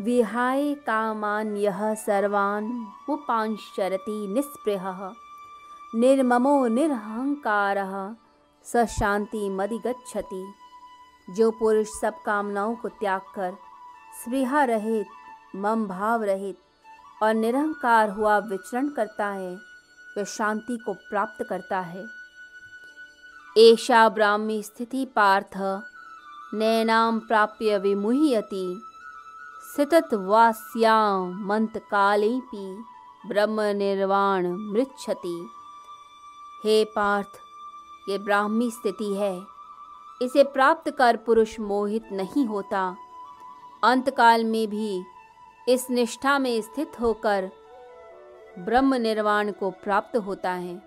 विहाय कामान यह सर्वान् उपांशरति निस्पृहः। निर्ममो निरहंकारः स शांति मदिगच्छति। जो पुरुष सब कामनाओं को त्याग कर, स्पृहा रहित, मम भाव रहित और निरहंकार हुआ विचरण करता है, वह शांति को प्राप्त करता है। एषा ब्राह्मी स्थिति पार्थ नैनाम प्राप्य विमुह्यति। स्थितवास्यां मंतकालेपि ब्रह्म निर्वाण मृच्छति। हे पार्थ, ये ब्राह्मी स्थिति है। इसे प्राप्त कर पुरुष मोहित नहीं होता। अंतकाल में भी इस निष्ठा में स्थित होकर ब्रह्म निर्वाण को प्राप्त होता है।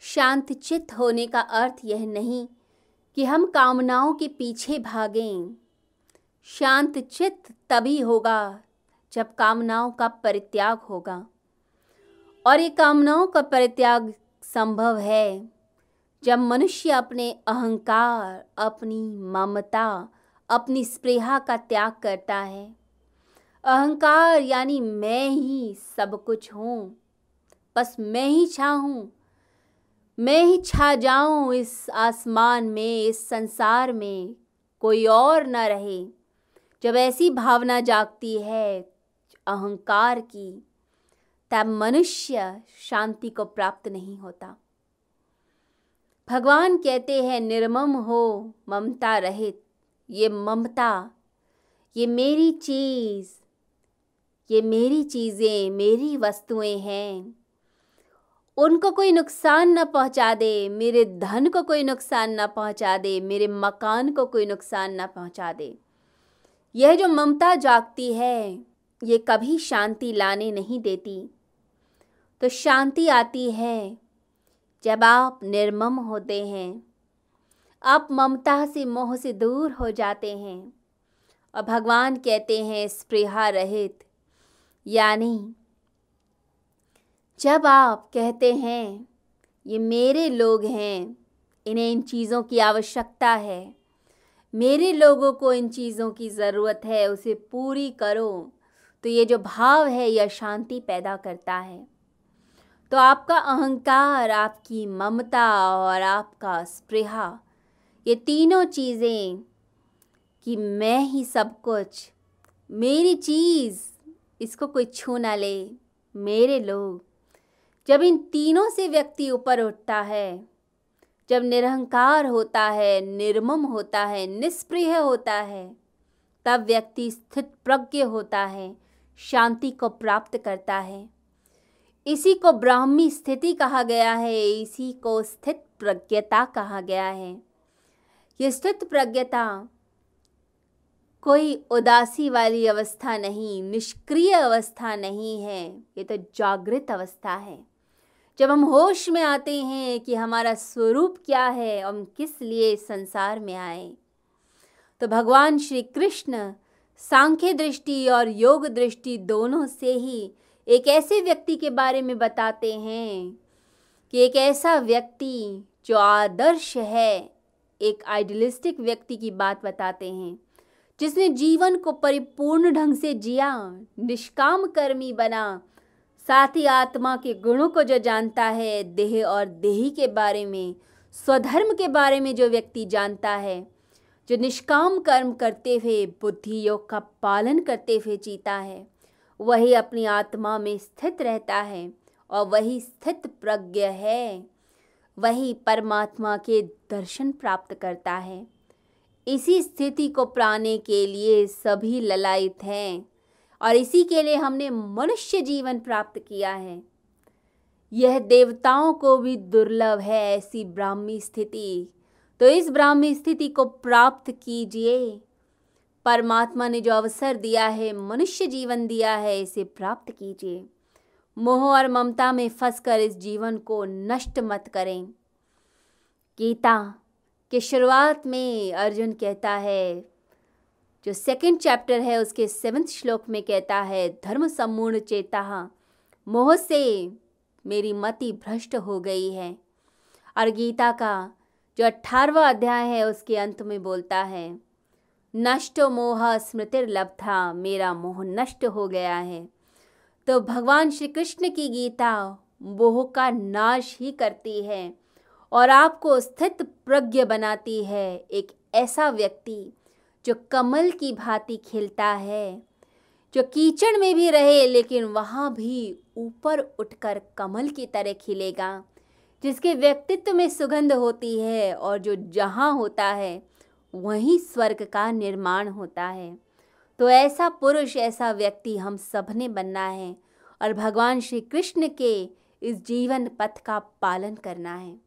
शांत चित्त होने का अर्थ यह नहीं कि हम कामनाओं के पीछे भागें। शांत चित्त तभी होगा जब कामनाओं का परित्याग होगा। और ये कामनाओं का परित्याग संभव है जब मनुष्य अपने अहंकार, अपनी ममता, अपनी स्प्रेहा का त्याग करता है। अहंकार यानी मैं ही सब कुछ हूँ, बस मैं ही छा हूँ। मैं ही छा जाऊँ इस आसमान में, इस संसार में, कोई और न रहे। जब ऐसी भावना जागती है अहंकार की, तब मनुष्य शांति को प्राप्त नहीं होता। भगवान कहते हैं, निर्मम हो, ममता रहित, ये ममता, ये मेरी चीज़, ये मेरी चीज़ें, मेरी वस्तुएँ हैं। उनको कोई नुकसान न पहुँचा दे, मेरे धन को कोई नुकसान न पहुँचा दे, मेरे मकान को कोई नुकसान न पहुँचा दे। यह जो ममता जागती है, ये कभी शांति लाने नहीं देती। तो शांति आती है, जब आप निर्मम होते हैं। आप ममता से मोह से दूर हो जाते हैं और भगवान कहते हैं स्प्रेहा रहित। यानी, जब आप कहते हैं, ये मेरे लोग हैं, इन्हें इन चीज़ों की आवश्यकता है। मेरे लोगों को इन चीज़ों की ज़रूरत है, उसे पूरी करो। तो ये जो भाव है, यह शांति पैदा करता है। तो आपका अहंकार, आपकी ममता और आपका स्प्रेहा ये तीनों चीज़ें कि मैं ही सब कुछ, मेरी चीज़, इसको कोई छू ना ले, मेरे लोग। जब इन तीनों से व्यक्ति ऊपर उठता है जब निरहंकार होता है, निर्मम होता है निष्प्रिय होता है, तब व्यक्ति स्थित प्रज्ञ होता है, शांति को प्राप्त करता है। इसी को ब्राह्मी स्थिति कहा गया है, इसी को स्थित प्रज्ञता कहा गया है। ये स्थित प्रज्ञता कोई उदासी वाली अवस्था नहीं, निष्क्रिय अवस्था नहीं है, ये तो जागृत अवस्था है। जब हम होश में आते हैं कि हमारा स्वरूप क्या है और हम किस लिए संसार में आए? तो भगवान श्री कृष्ण सांख्य दृष्टि और योग दृष्टि दोनों से ही एक ऐसे व्यक्ति के बारे में बताते हैं कि एक ऐसा व्यक्ति जो आदर्श है, एक आइडियलिस्टिक व्यक्ति की बात बताते हैं, जिसने जीवन को परिपूर्ण ढंग से जिया, निष्काम कर्मी बना साथ ही आत्मा के गुणों को जो जानता है, देह और देही के बारे में, स्वधर्म के बारे में जो व्यक्ति जानता है, जो निष्काम कर्म करते हुए बुद्धि योग का पालन करते हुए जीता है, वही अपनी आत्मा में स्थित रहता है और वही स्थित प्रज्ञ है। वही परमात्मा के दर्शन प्राप्त करता है। इसी स्थिति को प्राने के लिए सभी ललायत हैं। और इसी के लिए हमने मनुष्य जीवन प्राप्त किया है। यह देवताओं को भी दुर्लभ है ऐसी ब्राह्मी स्थिति। तो इस ब्राह्मी स्थिति को प्राप्त कीजिए। परमात्मा ने जो अवसर दिया है, मनुष्य जीवन दिया है, इसे प्राप्त कीजिए। मोह और ममता में फंसकर इस जीवन को नष्ट मत करें। गीता के शुरुआत में अर्जुन कहता है जो सेकंड चैप्टर है, उसके सेवन्थ श्लोक में कहता है, धर्म सम्पूर्ण चेता, मोह से मेरी मति भ्रष्ट हो गई है। और गीता का जो अठारवा अध्याय है, उसके अंत में बोलता है, नष्ट मोह स्मृतिर्लब्धा, मेरा मोह नष्ट हो गया है। तो भगवान श्री कृष्ण की गीता मोह का नाश ही करती है और आपको स्थित प्रज्ञ बनाती है एक ऐसा व्यक्ति जो कमल की भांति खिलता है, जो कीचड़ में भी रहे, लेकिन वहाँ भी ऊपर उठकर कमल की तरह खिलेगा, जिसके व्यक्तित्व में सुगंध होती है और जो जहाँ होता है, वहीं स्वर्ग का निर्माण होता है। तो ऐसा पुरुष, ऐसा व्यक्ति हम सबने बनना है और भगवान श्री कृष्ण के इस जीवन पथ का पालन करना है।